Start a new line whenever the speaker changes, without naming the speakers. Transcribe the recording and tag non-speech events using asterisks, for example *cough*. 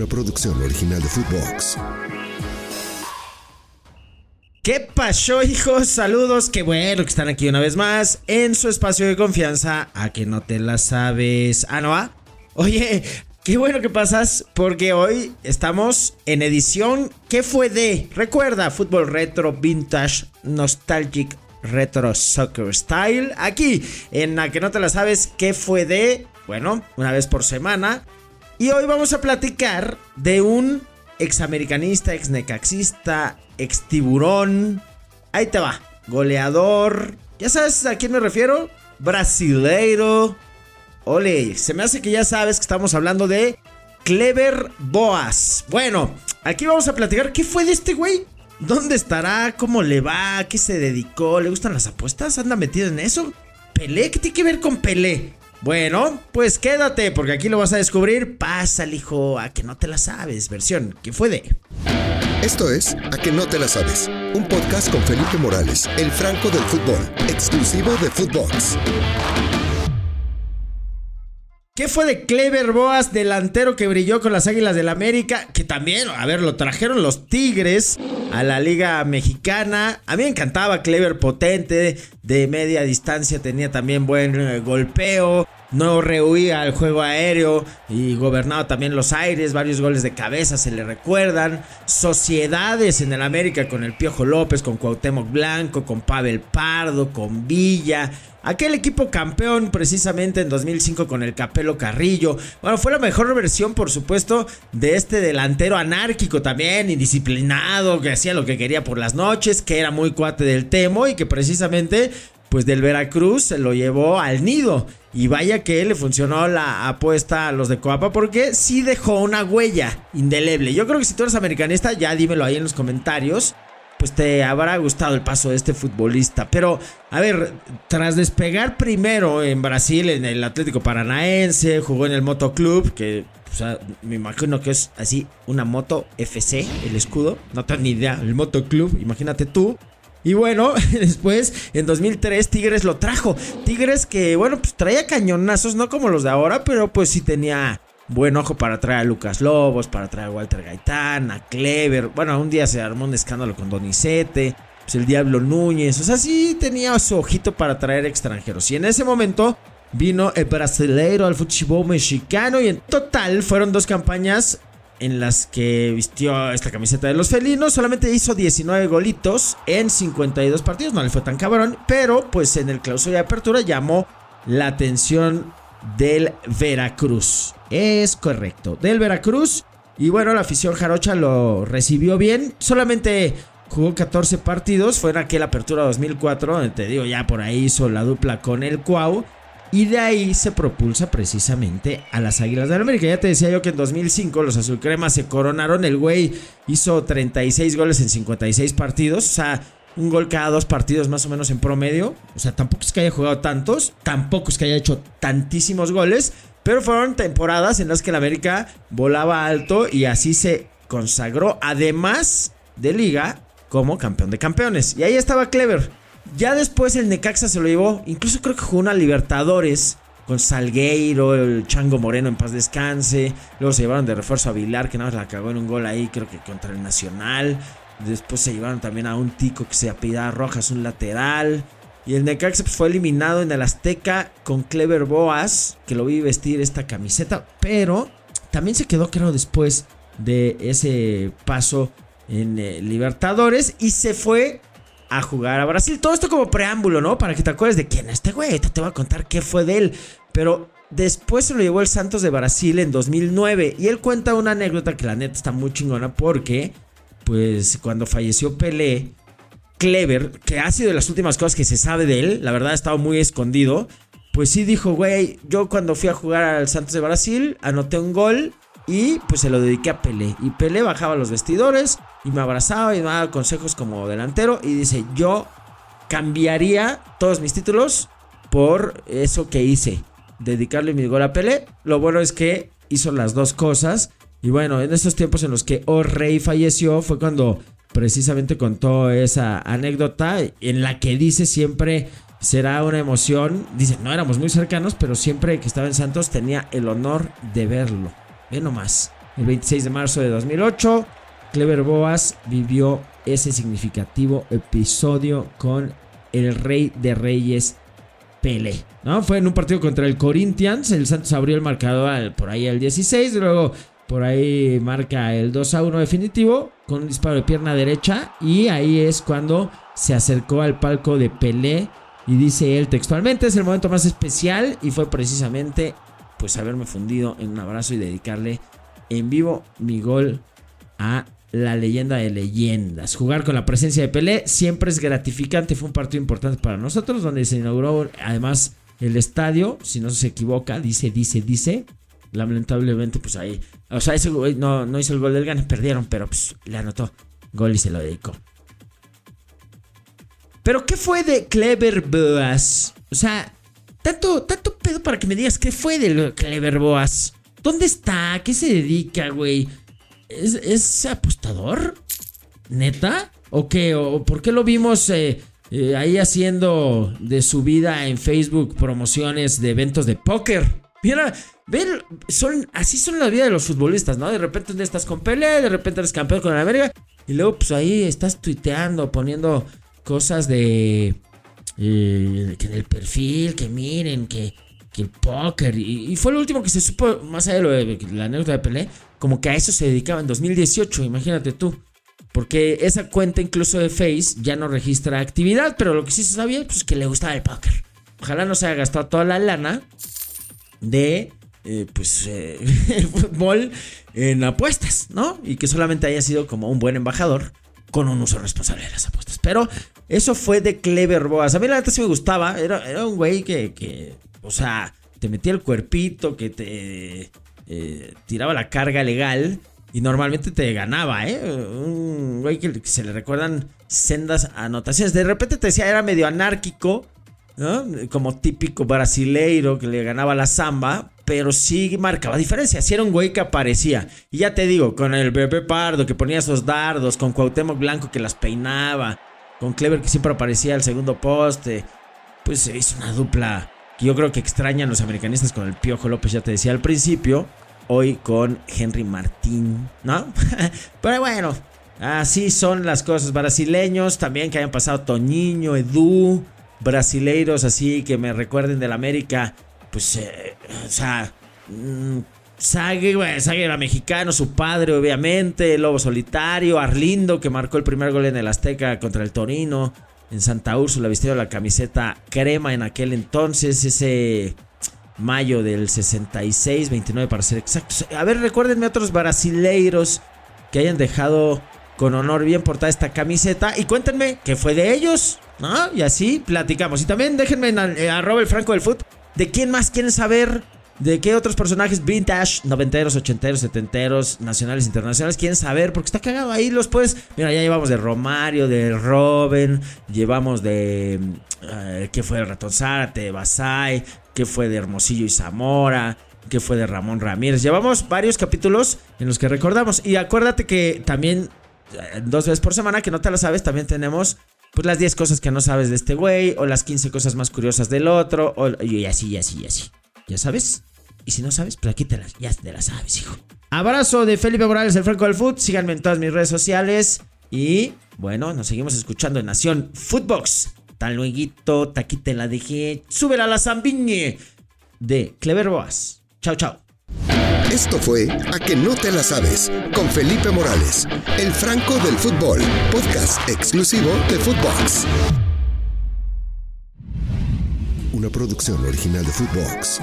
una producción original de Footbox.
¿Qué pasó, hijos? Saludos, qué bueno que están aquí una vez más en su espacio de confianza. A que no te la sabes. Ah, no, ah. Oye, qué bueno que pasas porque hoy estamos en edición ¿Qué fue de? Recuerda, fútbol retro, vintage, nostalgic, retro soccer style. Aquí, en A que no te la sabes, ¿qué fue de? Bueno, una vez por semana. Y hoy vamos a platicar de un examericanista, exnecaxista, ex tiburón. Ahí te va. Goleador. ¿Ya sabes a quién me refiero? Brasileiro. Ole, se me hace que ya sabes que estamos hablando de Clever Boas. Bueno, aquí vamos a platicar qué fue de este güey. ¿Dónde estará? ¿Cómo le va? ¿Qué se dedicó? ¿Le gustan las apuestas? ¿Anda metido en eso? ¿Pelé? ¿Qué tiene que ver con Pelé? Bueno, pues quédate, porque aquí lo vas a descubrir. Pásale, hijo, a que no te la sabes. Versión, ¿qué fue de?
Esto es A que no te la sabes, un podcast con Felipe Morales, el franco del fútbol, exclusivo de Footbox.
¿Qué fue de Clever Boas, delantero que brilló con las Águilas del América? Que también, a ver, lo trajeron los Tigres a la Liga Mexicana. A mí me encantaba Clever potente, de media distancia, tenía también buen eh, golpeo. No rehuía al juego aéreo y gobernaba también los aires. Varios goles de cabeza se le recuerdan. Sociedades en el América con el Piojo López, con Cuauhtémoc Blanco, con Pavel Pardo, con Villa. Aquel equipo campeón precisamente en 2005 con el Capelo Carrillo. Bueno, fue la mejor versión, por supuesto, de este delantero anárquico también, indisciplinado, que hacía lo que quería por las noches, que era muy cuate del Temo y que precisamente pues del Veracruz se lo llevó al nido. Y vaya que le funcionó la apuesta a los de Coapa porque sí dejó una huella indeleble. Yo creo que si tú eres americanista, ya dímelo ahí en los comentarios. Pues te habrá gustado el paso de este futbolista. Pero, a ver, tras despegar primero en Brasil, en el Atlético Paranaense, jugó en el Moto Club, que o sea, me imagino que es así una moto FC, el escudo. No tengo ni idea, el Moto Club, imagínate tú. Y bueno, *laughs* después en 2003 Tigres lo trajo. Tigres que, bueno, pues traía cañonazos, no como los de ahora, pero pues sí tenía buen ojo para traer a Lucas Lobos, para traer a Walter Gaitán, a Clever. Bueno, un día se armó un escándalo con Donizete, pues el Diablo Núñez. O sea, sí tenía su ojito para traer extranjeros. Y en ese momento vino el brasileiro al fútbol mexicano y en total fueron dos campañas en las que vistió esta camiseta de los felinos. Solamente hizo 19 golitos en 52 partidos. No le fue tan cabrón. Pero pues en el clausura de apertura llamó la atención del Veracruz. Es correcto. Del Veracruz. Y bueno, la afición jarocha lo recibió bien. Solamente jugó 14 partidos. Fue en aquella apertura 2004. Donde te digo, ya por ahí hizo la dupla con el Cuau. Y de ahí se propulsa precisamente a las Águilas de América. Ya te decía yo que en 2005 los azulcremas se coronaron. El güey hizo 36 goles en 56 partidos. O sea, un gol cada dos partidos más o menos en promedio. O sea, tampoco es que haya jugado tantos. Tampoco es que haya hecho tantísimos goles. Pero fueron temporadas en las que el América volaba alto y así se consagró. Además de liga como campeón de campeones. Y ahí estaba Clever ya después el Necaxa se lo llevó. Incluso creo que jugó una Libertadores con Salgueiro, el Chango Moreno en paz descanse. Luego se llevaron de refuerzo a Vilar, que nada más la cagó en un gol ahí, creo que contra el Nacional. Después se llevaron también a un tico que se apellidaba Rojas, un lateral. Y el Necaxa pues, fue eliminado en el Azteca con Clever Boas, que lo vi vestir esta camiseta. Pero también se quedó, creo, después de ese paso en eh, Libertadores. Y se fue a jugar a Brasil. Todo esto como preámbulo, ¿no? Para que te acuerdes de quién es este güey. Te voy a contar qué fue de él. Pero después se lo llevó el Santos de Brasil en 2009. Y él cuenta una anécdota que la neta está muy chingona porque, pues, cuando falleció Pelé, Clever, que ha sido de las últimas cosas que se sabe de él, la verdad ha estado muy escondido. Pues sí dijo, güey, yo cuando fui a jugar al Santos de Brasil, anoté un gol y pues se lo dediqué a Pelé. Y Pelé bajaba los vestidores y me abrazaba y me daba consejos como delantero. Y dice, yo cambiaría todos mis títulos por eso que hice. Dedicarle mi gol a Pelé. Lo bueno es que hizo las dos cosas. Y bueno, en estos tiempos en los que O Rey falleció fue cuando precisamente contó esa anécdota en la que dice siempre será una emoción. Dice, no éramos muy cercanos, pero siempre que estaba en Santos tenía el honor de verlo. Ve nomás. el 26 de marzo de 2008. Clever Boas vivió ese significativo episodio con el Rey de Reyes Pele. ¿no? Fue en un partido contra el Corinthians. El Santos abrió el marcador por ahí al 16. Luego por ahí marca el 2 a 1 definitivo con un disparo de pierna derecha. Y ahí es cuando se acercó al palco de Pelé. Y dice él textualmente: Es el momento más especial. Y fue precisamente pues haberme fundido en un abrazo y dedicarle en vivo mi gol a la leyenda de leyendas. Jugar con la presencia de Pelé siempre es gratificante. Fue un partido importante para nosotros, donde se inauguró además el estadio. Si no se equivoca, dice, dice, dice. Lamentablemente, pues ahí. O sea, ese no, no hizo el gol del Gane, perdieron, pero pues le anotó gol y se lo dedicó. Pero, ¿qué fue de Clever Boas? O sea, tanto, tanto pedo para que me digas qué fue de Clever Boas. ¿Dónde está? ¿Qué se dedica, güey? ¿Es, apostador? ¿Neta? ¿O qué? ¿O por qué lo vimos eh, eh, ahí haciendo de su vida en Facebook promociones de eventos de póker? Mira, ven, son, así son la vida de los futbolistas, ¿no? De repente estás con Pelé, de repente eres campeón con la América. Y luego, pues ahí estás tuiteando, poniendo cosas de. Eh, que en el perfil, que miren, que que el póker. Y, fue lo último que se supo, más allá de, la anécdota de Pelé, como que a eso se dedicaba en 2018, imagínate tú. Porque esa cuenta incluso de Face ya no registra actividad, pero lo que sí se sabía, pues que le gustaba el póker. Ojalá no se haya gastado toda la lana de, eh, pues, eh, *laughs* el fútbol en apuestas, ¿no? Y que solamente haya sido como un buen embajador con un uso responsable de las apuestas. Pero eso fue de Clever Boas. A mí la neta sí me gustaba. Era, era un güey que, que o sea, te metía el cuerpito, que te eh, tiraba la carga legal y normalmente te ganaba, ¿eh? Un güey que se le recuerdan sendas anotaciones. De repente te decía, era medio anárquico, Como típico brasileiro que le ganaba la samba, pero sí marcaba diferencia. Si era un güey que aparecía. Y ya te digo, con el bebé pardo que ponía esos dardos, con Cuauhtémoc Blanco que las peinaba, con Clever que siempre aparecía al segundo poste, pues se hizo una dupla yo creo que extrañan los americanistas con el Piojo López, ya te decía al principio. Hoy con Henry Martín, ¿no? *laughs* Pero bueno, así son las cosas. Brasileños también que hayan pasado Toñiño, Edu, brasileiros así que me recuerden del América. Pues, eh, o sea, mmm, Sague, era mexicano, su padre, obviamente, Lobo Solitario, Arlindo, que marcó el primer gol en el Azteca contra el Torino en Santa Úrsula, vistiendo la camiseta crema en aquel entonces, ese mayo del 66, 29 para ser exactos. A ver, recuérdenme otros brasileiros que hayan dejado con honor bien portada esta camiseta y cuéntenme qué fue de ellos, ¿no? Y así platicamos. Y también déjenme en eh, arroba el franco del foot de quién más quieren saber ¿De qué otros personajes vintage, noventeros, ochenteros, setenteros, nacionales, internacionales quieren saber? Porque está cagado ahí, los puedes. Mira, ya llevamos de Romario, de Robin, llevamos de. Uh, ¿Qué fue de Ratón Zárate, de Basay? ¿Qué fue de Hermosillo y Zamora? ¿Qué fue de Ramón Ramírez? Llevamos varios capítulos en los que recordamos. Y acuérdate que también, eh, dos veces por semana, que no te lo sabes, también tenemos pues las 10 cosas que no sabes de este güey, o las 15 cosas más curiosas del otro, o, y así, y así, y así. ¿Ya sabes? Y si no sabes, pues aquí te las, ya te las sabes, hijo. Abrazo de Felipe Morales, el Franco del Foot. Síganme en todas mis redes sociales. Y bueno, nos seguimos escuchando en Nación Footbox. Tan luego, aquí te la dejé. Súbela a la zambiñe de Clever Boas. Chao, chao.
Esto fue A que no te la sabes con Felipe Morales, el Franco del Fútbol, podcast exclusivo de Footbox. Una producción original de Footbox.